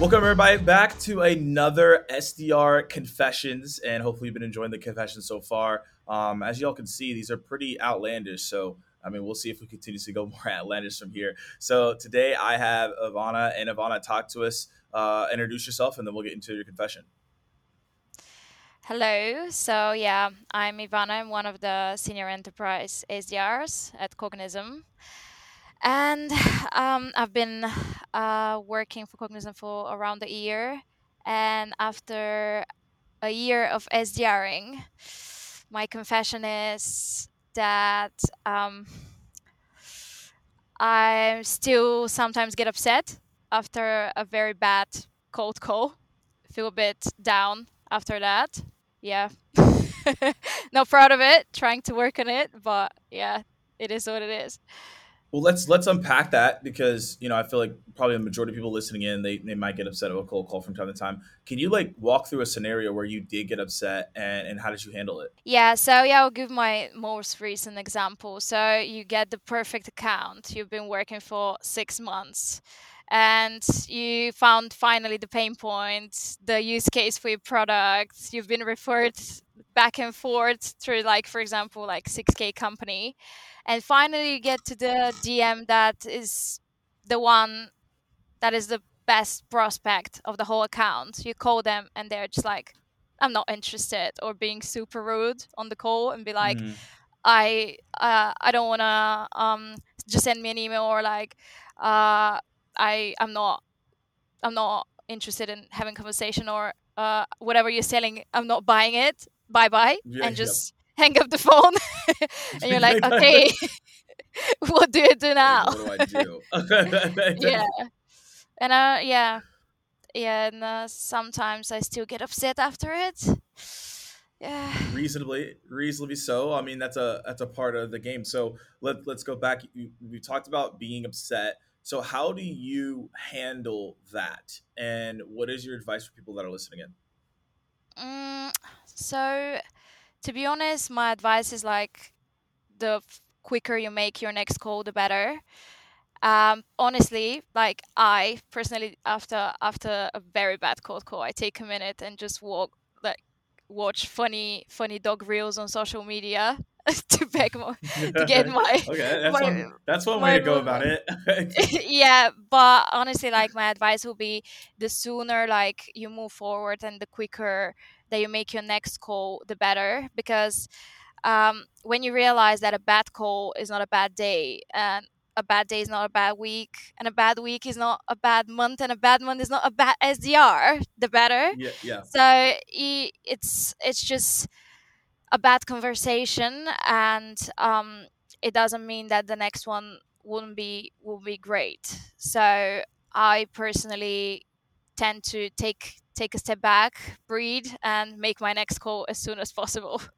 Welcome everybody back to another SDR confessions, and hopefully you've been enjoying the confessions so far. Um, as y'all can see, these are pretty outlandish, so I mean, we'll see if we continue to go more outlandish from here. So today I have Ivana, and Ivana, talk to us, uh, introduce yourself, and then we'll get into your confession. Hello. So yeah, I'm Ivana. I'm one of the senior enterprise SDRs at Cognism, and um, I've been uh, working for Cognism for around a year. And after a year of SDRing, my confession is that um, I still sometimes get upset after a very bad cold call. Feel a bit down after that. Yeah. Not proud of it, trying to work on it, but yeah, it is what it is. Well, let's let's unpack that because you know I feel like probably the majority of people listening in they, they might get upset of a cold call from time to time. Can you like walk through a scenario where you did get upset and and how did you handle it? Yeah, so yeah, I'll give my most recent example. So you get the perfect account. You've been working for six months and you found finally the pain point, the use case for your product. You've been referred back and forth through like for example like 6k company. And finally you get to the dm that is the one that is the best prospect of the whole account. You call them and they're just like i'm not interested or being super rude on the call and be like mm. i uh, i don't want to um just send me an email or like uh i i'm not i'm not interested in having conversation or uh, whatever you're selling i'm not buying it bye bye yeah, and just yep. hang up the phone. And you're like okay what do you do now. what do I do? yeah. And uh yeah. Yeah and uh, sometimes i still get upset after it. Yeah. Reasonably reasonably so. I mean that's a that's a part of the game. So let, let's go back. We talked about being upset. So how do you handle that? And what is your advice for people that are listening in Mm, so, to be honest, my advice is like the quicker you make your next call, the better. Um, honestly, like I personally, after after a very bad cold call, I take a minute and just walk, like watch funny funny dog reels on social media to beg more to get my okay that's my, one that's one way to go about it. Yeah but honestly like my advice will be the sooner like you move forward and the quicker that you make your next call the better. Because um, when you realize that a bad call is not a bad day and a bad day is not a bad week and a bad week is not a bad month and a bad month is not a bad SDR the better. Yeah yeah. So it's it's just a bad conversation and um, it doesn't mean that the next one wouldn't be will be great. So i personally tend to take take a step back breathe and make my next call as soon as possible.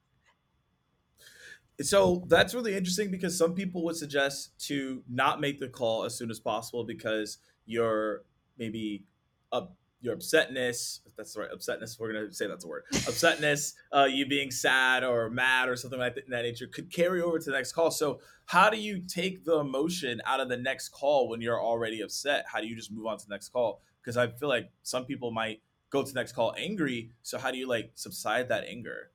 So that's really interesting because some people would suggest to not make the call as soon as possible because you're maybe up your upsetness that's right upsetness we're gonna say that's a word. Upsetness uh, you being sad or mad or something like that, in that nature could carry over to the next call. So how do you take the emotion out of the next call when you're already upset? How do you just move on to the next call? Because i feel like some people might go to the next call angry. So how do you like subside that anger?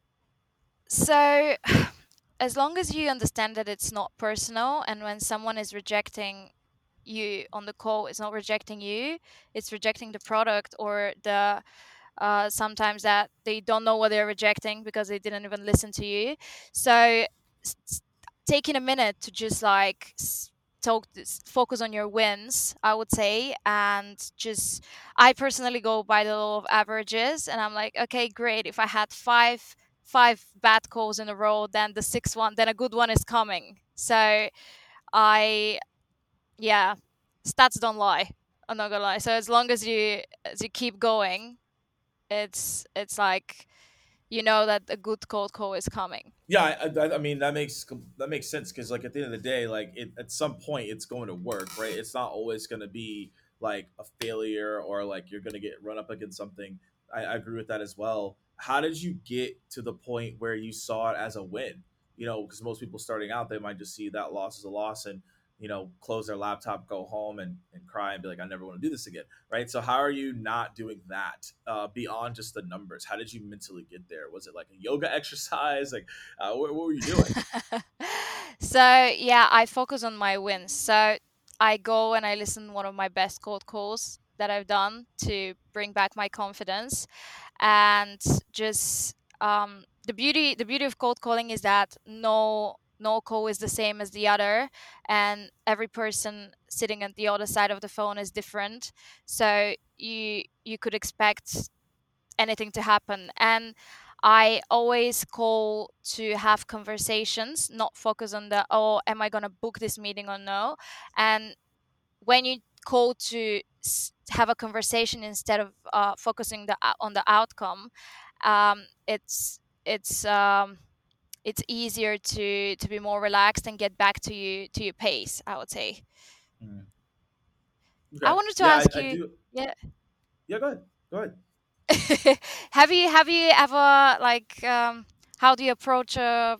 So as long as you understand that it's not personal and when someone is rejecting you on the call it's not rejecting you it's rejecting the product or the uh, sometimes that they don't know what they're rejecting because they didn't even listen to you. So taking a minute to just like talk focus on your wins i would say and just i personally go by the law of averages and i'm like okay great if i had five five bad calls in a row then the sixth one then a good one is coming. So i yeah, stats don't lie. I'm not gonna lie. So as long as you as you keep going, it's it's like you know that a good cold call is coming. Yeah, I, I mean that makes that makes sense because like at the end of the day, like it, at some point it's going to work, right? It's not always going to be like a failure or like you're going to get run up against something. I, I agree with that as well. How did you get to the point where you saw it as a win? You know, because most people starting out they might just see that loss as a loss and you know, close their laptop, go home, and, and cry and be like, I never want to do this again, right? So how are you not doing that uh, beyond just the numbers? How did you mentally get there? Was it like a yoga exercise? Like, uh, what, what were you doing? so yeah, I focus on my wins. So I go and I listen one of my best cold calls that I've done to bring back my confidence, and just um, the beauty the beauty of cold calling is that no no call is the same as the other and every person sitting at the other side of the phone is different. So you you could expect anything to happen. And i always call to have conversations not focus on the oh am i going to book this meeting or no? And when you call to have a conversation instead of uh, focusing the, on the outcome um, it's it's um, it's easier to to be more relaxed and get back to you to your pace i would say. Mm. okay. i wanted to yeah, ask I, you I yeah. Yeah go ahead. Go ahead. Have you have you ever like um, how do you approach a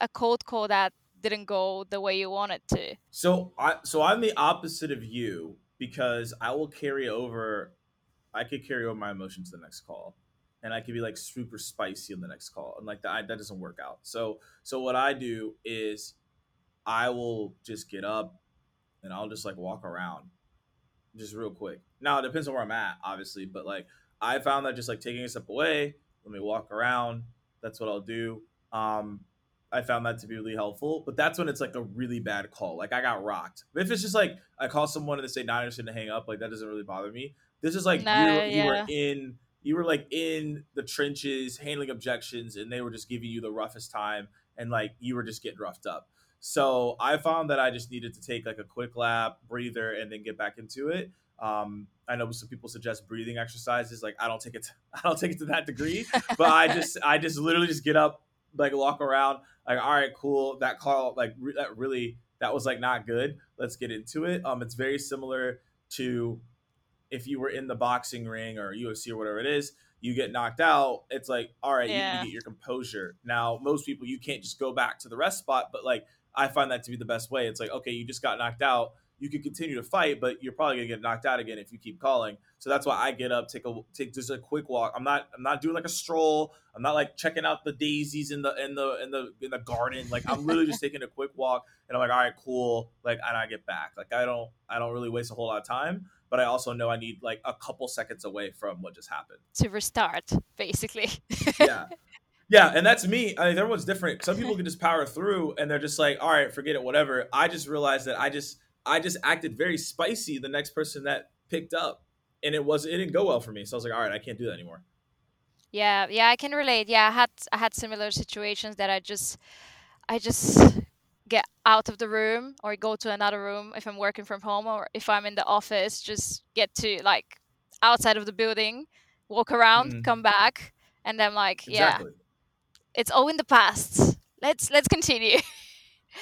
a cold call that didn't go the way you wanted to? So i so i'm the opposite of you because i will carry over i could carry over my emotions to the next call and I could be like super spicy on the next call, and like that that doesn't work out. So so what I do is I will just get up and I'll just like walk around, just real quick. Now it depends on where I'm at, obviously, but like I found that just like taking a step away, let me walk around. That's what I'll do. Um, I found that to be really helpful. But that's when it's like a really bad call. Like I got rocked. But if it's just like I call someone and they say not interested to hang up, like that doesn't really bother me. This is like no, you, yeah. you were in you were like in the trenches handling objections and they were just giving you the roughest time and like you were just getting roughed up. So I found that I just needed to take like a quick lap, breather, and then get back into it. Um, I know some people suggest breathing exercises. Like I don't take it, to, I don't take it to that degree, but I just, I just literally just get up, like walk around, like all right, cool. That call, like re- that really, that was like not good. Let's get into it. Um, it's very similar to if you were in the boxing ring or UFC or whatever it is, you get knocked out, it's like, all right, yeah. you, you get your composure. Now, most people, you can't just go back to the rest spot, but like, I find that to be the best way. It's like, okay, you just got knocked out. You can continue to fight, but you're probably gonna get knocked out again if you keep calling. So that's why I get up, take a take just a quick walk. I'm not I'm not doing like a stroll. I'm not like checking out the daisies in the in the in the in the garden. Like I'm literally just taking a quick walk, and I'm like, all right, cool. Like, and I get back. Like I don't I don't really waste a whole lot of time but I also know I need like a couple seconds away from what just happened to restart, basically. yeah. Yeah, and that's me. I mean, everyone's different. Some people can just power through and they're just like, all right, forget it, whatever. I just realized that I just I just acted very spicy the next person that picked up. And it was it didn't go well for me. So I was like, all right, I can't do that anymore. Yeah, yeah, I can relate. Yeah, I had I had similar situations that I just I just get out of the room or go to another room if I'm working from home or if I'm in the office, just get to like outside of the building, walk around, mm. come back, and I'm like, exactly. yeah, it's all in the past. Let's let's continue.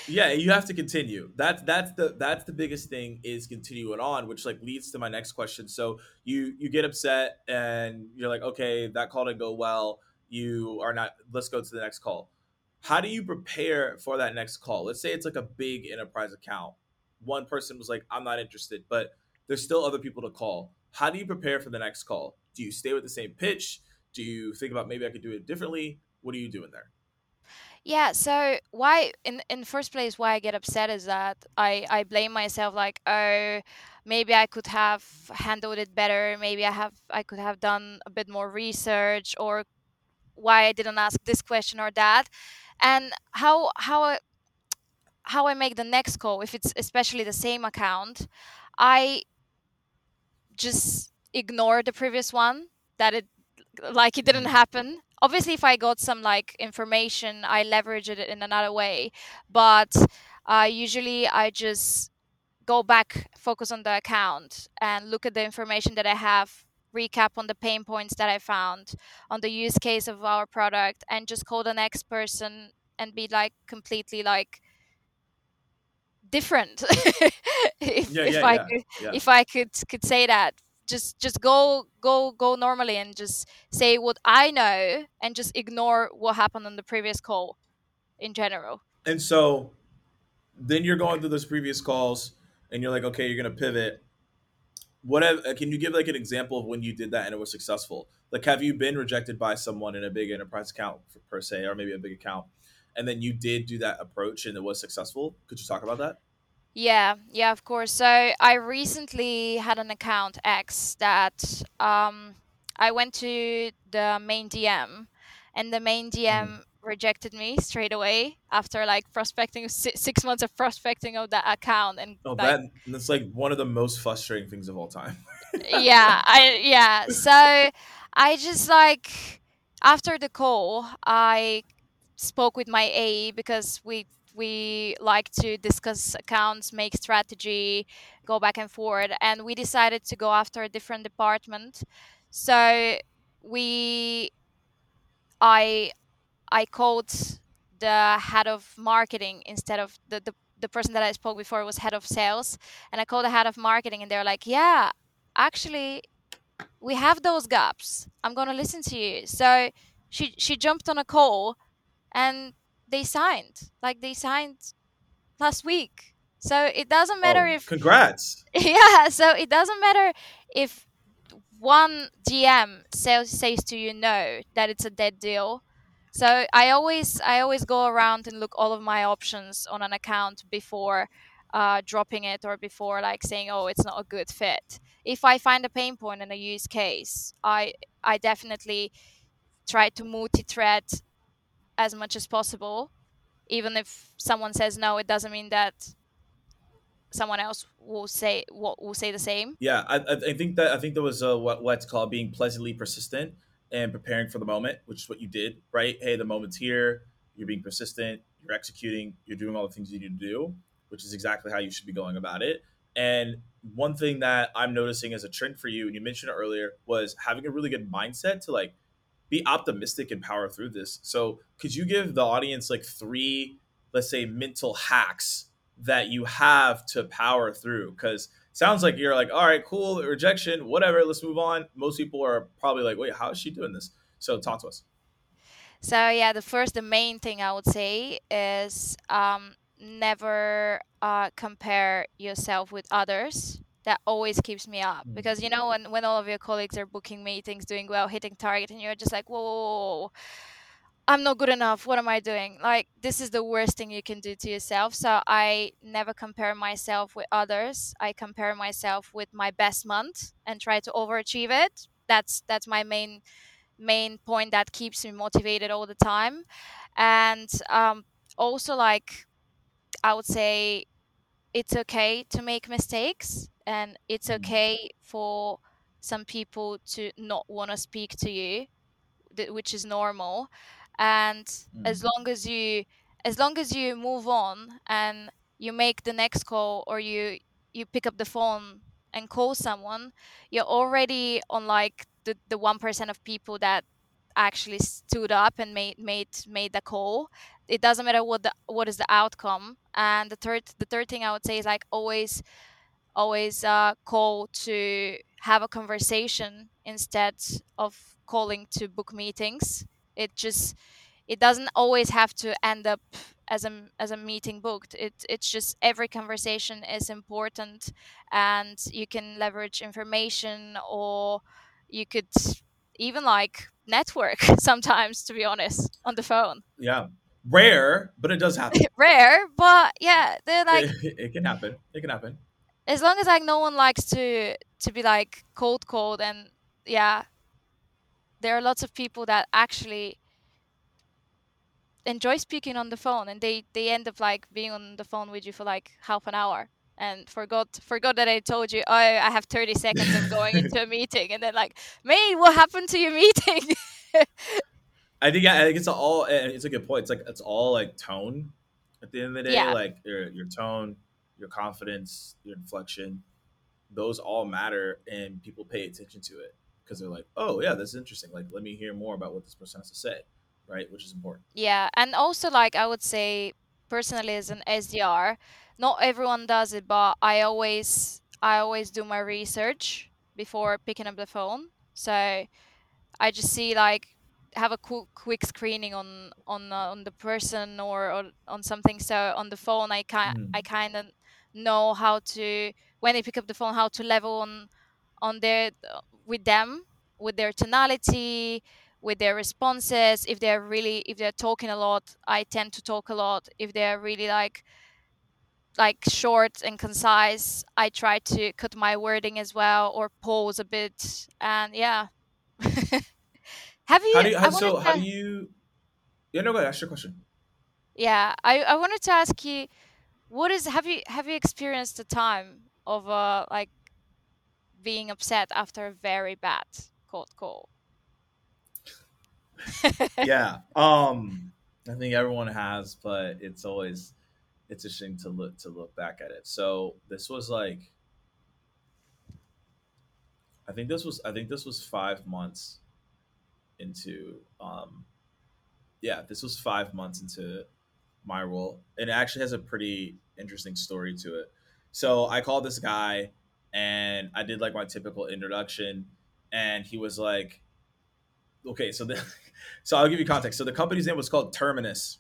yeah, you have to continue. That's that's the that's the biggest thing is continuing on, which like leads to my next question. So you you get upset and you're like, okay, that call didn't go well. You are not. Let's go to the next call how do you prepare for that next call? Let's say it's like a big enterprise account. One person was like, I'm not interested, but there's still other people to call. How do you prepare for the next call? Do you stay with the same pitch? Do you think about maybe I could do it differently? What are you doing there? Yeah, so why in in the first place why I get upset is that I I blame myself like oh maybe I could have handled it better, maybe I have I could have done a bit more research or why I didn't ask this question or that and how how I, how I make the next call if it's especially the same account, I just ignore the previous one that it like it didn't mm-hmm. happen. Obviously, if I got some like information, I leverage it in another way. But uh, usually, I just go back, focus on the account, and look at the information that I have recap on the pain points that I found on the use case of our product and just call the next person and be like completely like different. If, yeah, if yeah, I yeah, could if I could could say that just just go go go normally and just say what I know and just ignore what happened on the previous call in general. And so then you're going through those previous calls and you're like okay you're gonna pivot what have, uh, can you give like an example of when you did that and it was successful like have you been rejected by someone in a big enterprise account per se or maybe a big account and then you did do that approach and it was successful could you talk about that Yeah, yeah, of course. So I recently had an account X that um, I went to the main DM, and the main. DM rejected me straight away after like prospecting six months of prospecting of that account, and oh like that that's like one of the most frustrating things of all time yeah, I yeah. So I just like after the call, I spoke with my AE because we we like to discuss accounts, make strategy, go back and forward, and we decided to go after a different department. So we I I called the head of marketing instead of the, the the person that I spoke before was head of sales, and I called the head of marketing, and they're like, "Yeah, actually, we have those gaps. I'm gonna listen to you." So she she jumped on a call and they signed like they signed last week so it doesn't matter oh if congrats yeah so it doesn't matter if one gm says says to you no that it's a dead deal so i always i always go around and look all of my options on an account before uh, dropping it or before like saying oh it's not a good fit. If i find a pain point in a use case i i definitely try to multi-thread as much as possible even if someone says no it doesn't mean that someone else will say will, will say the same. Yeah, I, I think that I think there was uh, what what's called being pleasantly persistent and preparing for the moment, which is what you did, right? Hey, the moment's here. You're being persistent. You're executing. You're doing all the things you need to do, which is exactly how you should be going about it. And one thing that I'm noticing as a trend for you, and you mentioned earlier, was having a really good mindset to like be optimistic and power through this. So, could you give the audience like three, let's say, mental hacks that you have to power through? Because sounds like you're like, all right, cool, rejection, whatever, let's move on. Most people are probably like, wait, how is she doing this? So, talk to us. so yeah the first the main thing i would say is um, never uh, compare yourself with others that always keeps me up Mm, because you know when, when all of your colleagues are booking meetings doing well hitting target and you're just like whoa, whoa, whoa, whoa, I'm not good enough. What am I doing? Like, this is the worst thing you can do to yourself. So, I never compare myself with others. I compare myself with my best month and try to overachieve it. That's that's my main main point that keeps me motivated all the time. And um, also, like I would say, it's okay to make mistakes, and it's mm, okay for some people to not want to speak to you th- which is normal and as mm, long as you as long as you move on and you make the next call or you you pick up the phone and call someone you're already on like the, the 1% of people that actually stood up and made made made the call. It doesn't matter what the what is the outcome. And the third the third thing i would say is like always always uh, call to have a conversation instead of calling to book meetings. It just it doesn't always have to end up as a as a meeting booked. It it's just every conversation is important, and you can leverage information or you could even like network sometimes to be honest on the phone yeah. Rare, but it does happen. rare but yeah they're like It, it can happen. It can happen. as long as like no one likes to to be like cold cold and yeah there are lots of people that actually enjoy speaking on the phone and they they end up like being on the phone with you for like half an hour and forgot forgot that I told you oh I have 30 seconds I'm going into a meeting and then like mate what happened to your meeting I think yeah, I think it's all. It's a good point. It's like it's all like tone. At the end of the day, yeah like your your tone, your confidence, your inflection, those all matter, and people pay attention to it because they're like, oh yeah, that's interesting. Like, let me hear more about what this person has to say, right? Which is important. yeah and also like I would say personally as an SDR not everyone does it but I always I always do my research before picking up the phone so I just see like have a quick, quick screening on on uh, on the person or, or on something so on the phone i kind Mhm. i kind of know how to when they pick up the phone how to level on on their uh, with them with their tonality with their responses if they're really if they're talking a lot i tend to talk a lot if they're really like like short and concise i try to cut my wording as well or pause a bit and yeah have you, How do you? I How, wanted so how to- do you? Yeah, no, go ahead. Ask your question. yeah i i wanted to ask you what is have you have you experienced a time of uh like being upset after a very bad cold call yeah. Um, I think everyone has, but it's always it's a interesting to look to look back at it. So this was like, I think this was I think this was five months into um, yeah, this was five months into my role, and it actually has a pretty interesting story to it. So I called this guy, and I did like my typical introduction, and he was like, okay, so the, so I'll give you context. So the company's name was called Terminus.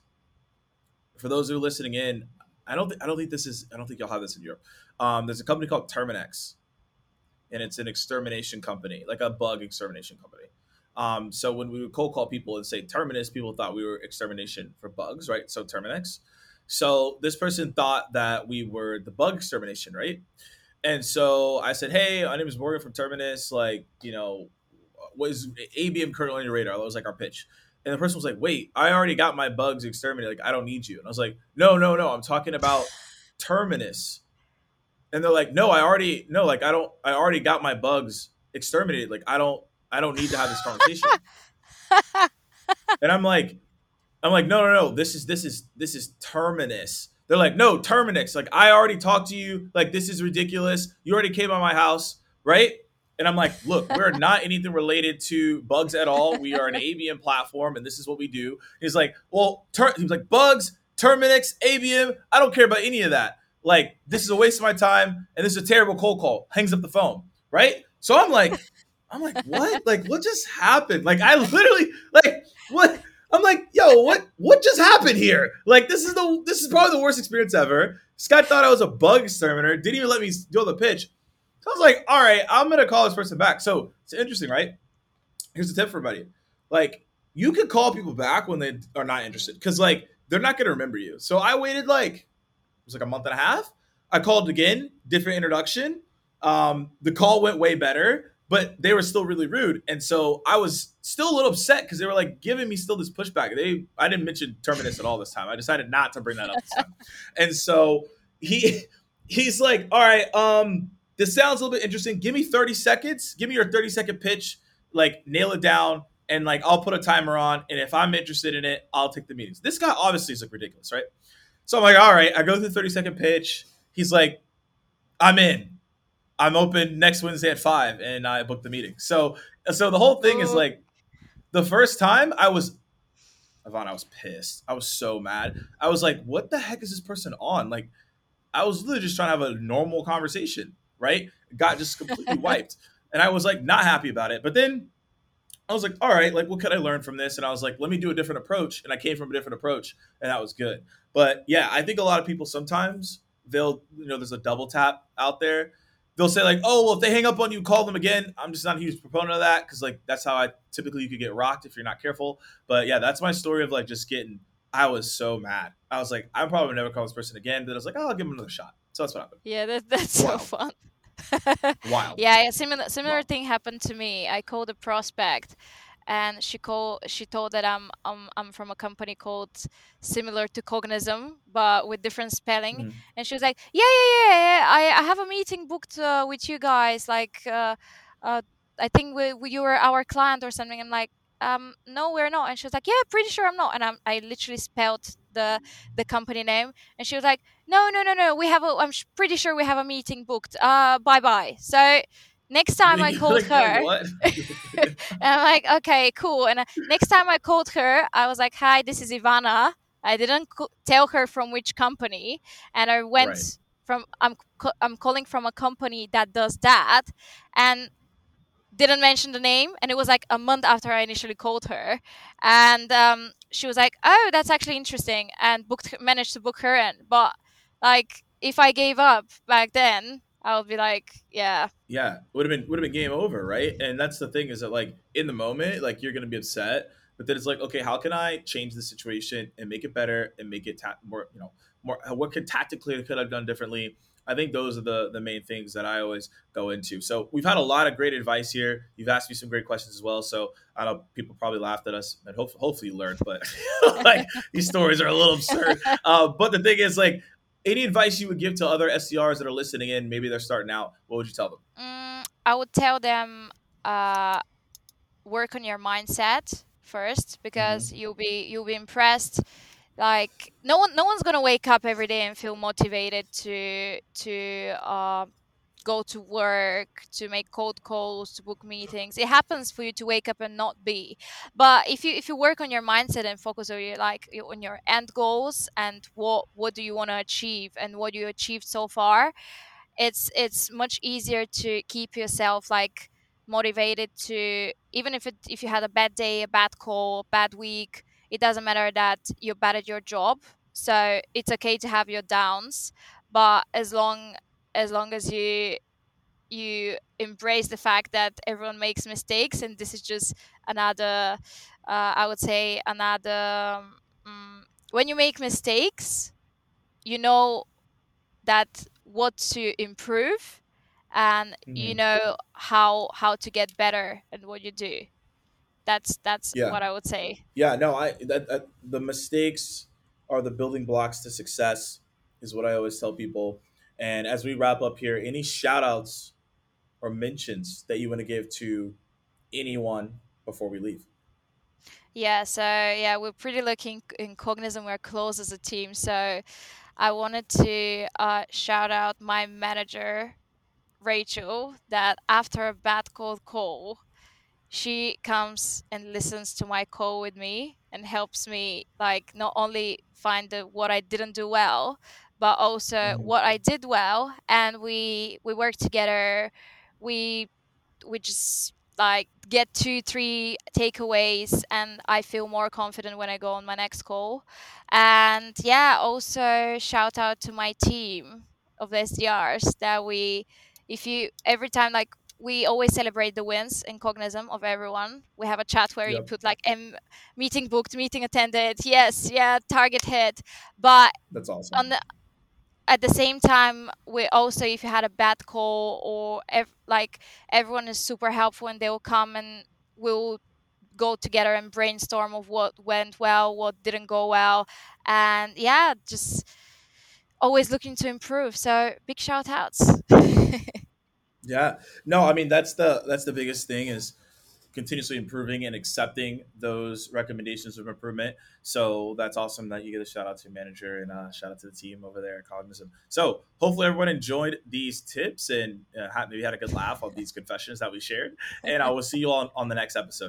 For those who are listening in, I don't think I don't think this is I don't think y'all have this in Europe. Um, there's a company called Terminix, and it's an extermination company, like a bug extermination company. Um, so when we would cold call people and say Terminus, people thought we were extermination for bugs, right? So Terminix. So this person thought that we were the bug extermination, right? And so I said, "Hey, my name is Morgan from Terminus. Like, you know, was ABM currently on your radar?" That was like our pitch. And the person was like, "Wait, I already got my bugs exterminated. Like, I don't need you." And I was like, "No, no, no. I'm talking about Terminus." And they're like, "No, I already no. Like, I don't. I already got my bugs exterminated. Like, I don't. I don't need to have this conversation." and I'm like, I'm like, no, no, no. This is this is this is Terminus. They're like, no, Terminix. Like, I already talked to you. Like, this is ridiculous. You already came by my house, right? And I'm like, look, we're not anything related to bugs at all. We are an ABM platform, and this is what we do. He's like, well, ter-, he was like, bugs, Terminix, ABM. I don't care about any of that. Like, this is a waste of my time, and this is a terrible cold call. Hangs up the phone, right? So I'm like, I'm like, what? Like, what just happened? Like, I literally, like, what? I'm like, yo, what what just happened here? Like, this is the this is probably the worst experience ever. Scott thought I was a bug exterminator, didn't even let me do the pitch. So I was like, all right, I'm gonna call this person back. So it's interesting, right? Here's a tip for everybody. Like, you could call people back when they are not interested, because like they're not gonna remember you. So I waited like it was like a month and a half. I called again, different introduction. Um, the call went way better but they were still really rude. And so i was still a little upset because they were like giving me still this pushback. They i didn't mention terminus at all this time. I decided not to bring that up this time. And so he he's like all right um this sounds a little bit interesting. Give me 30 seconds. Give me your 30 second pitch. Like nail it down and like i'll put a timer on. And if i'm interested in it i'll take the meetings. This guy obviously is like ridiculous right? So i'm like all right. I go through the 30 second pitch. He's like i'm in I'm open next Wednesday at five, and I booked the meeting. So, so the whole thing is Oh. like, the first time I was, Ivana, I was pissed. I was so mad. I was like, what the heck is this person on? Like, I was literally just trying to have a normal conversation, right? Got just completely wiped, and I was like not happy about it. But then I was like, all right, like what could I learn from this? And I was like, let me do a different approach, and I came from a different approach, and that was good. But yeah, I think a lot of people sometimes they'll, you know, there's a double tap out there they'll say like, "Oh, well, if they hang up on you, call them again." I'm just not a huge proponent of that because like that's how I typically you could get rocked if you're not careful. But yeah, that's my story of like just getting. I was so mad. I was like, I'm probably never call this person again. But I was like, oh, I'll give him another shot. So that's what happened. yeah that, that's so fun Wild. yeah similar similar Wow. thing happened to me i called a prospect and she called she told that i'm i'm, I'm from a company called similar to cognism but with different spelling. Mhm. and she was like yeah yeah yeah, yeah. I, I have a meeting booked uh, with you guys like uh, uh, i think we, we, you were our client or something. I'm like um no we're not. And she was like yeah pretty sure i'm not. And I'm, i literally spelled the the company name. And she was like no no no no. We have a i'm sh- pretty sure we have a meeting booked. Uh bye bye so next time i called her what? and I'm like, okay, cool. And uh, next time I called her, I was like, hi, this is Ivana. I didn't co- tell her from which company, and I went Right. from I'm co- I'm calling from a company that does that, and didn't mention the name and it was like a month after i initially called her and um, she was like oh that's actually interesting and booked managed to book her in but like if i gave up back then i would be like yeah yeah would have been would have been game over right and that's the thing is that like in the moment like you're gonna be upset but then it's like okay how can i change the situation and make it better and make it ta- more you know more what could tactically could I've done differently I think those are the the main things that I always go into. So we've had a lot of great advice here. You've asked me some great questions as well. So I know people probably laughed at us, and hopefully, hopefully learned. But like these stories are a little absurd. Uh, but the thing is, like, any advice you would give to other SDRs that are listening in, maybe they're starting out, what would you tell them? Mm, I would tell them uh, work on your mindset first because mm-hmm. you'll be you'll be impressed like no one no one's gonna wake up every day and feel motivated to to uh, go to work to make cold calls to book meetings. It happens for you to wake up and not be. But if you if you work on your mindset and focus on your like on your end goals and what what do you want to achieve and what you achieved so far it's it's much easier to keep yourself like motivated to even if it if you had a bad day a bad call bad week it doesn't matter that you're bad at your job. So it's okay to have your downs but as long as long as you you embrace the fact that everyone makes mistakes and this is just another uh, i would say another um, when you make mistakes you know that what to improve and mm-hmm. you know how how to get better at what you do that's that's yeah. what I would say. Yeah, no, I that, that, the mistakes are the building blocks to success is what I always tell people. And as we wrap up here, any shout outs or mentions that you want to give to anyone before we leave? Yeah, so yeah, we're pretty lucky in Cognism. We're close as a team. So I wanted to uh, shout out my manager, Rachel, that after a bad cold call, she comes and listens to my call with me and helps me like not only find the, what I didn't do well, but also mm-hmm. what I did well, and we we work together. We we just like get two three takeaways and i feel more confident when i go on my next call and yeah also shout out to my team of the sdrs that we if you every time like we always celebrate the wins in Cognism of everyone. We have a chat where yep. you put like M meeting booked, meeting attended, yes, yeah, target hit. But that's awesome. On the at the same time, we also if you had a bad call or ev- like everyone is super helpful and they'll come and we'll go together and brainstorm of what went well, what didn't go well, and yeah, just always looking to improve. So big shout outs. Yeah. No, I mean that's the that's the biggest thing is continuously improving and accepting those recommendations of improvement. So that's awesome that you get a shout out to manager and uh, shout out to the team over there at Cognism. So hopefully everyone enjoyed these tips and uh, maybe had a good laugh on these confessions that we shared. And I will see you all on, on the next episode.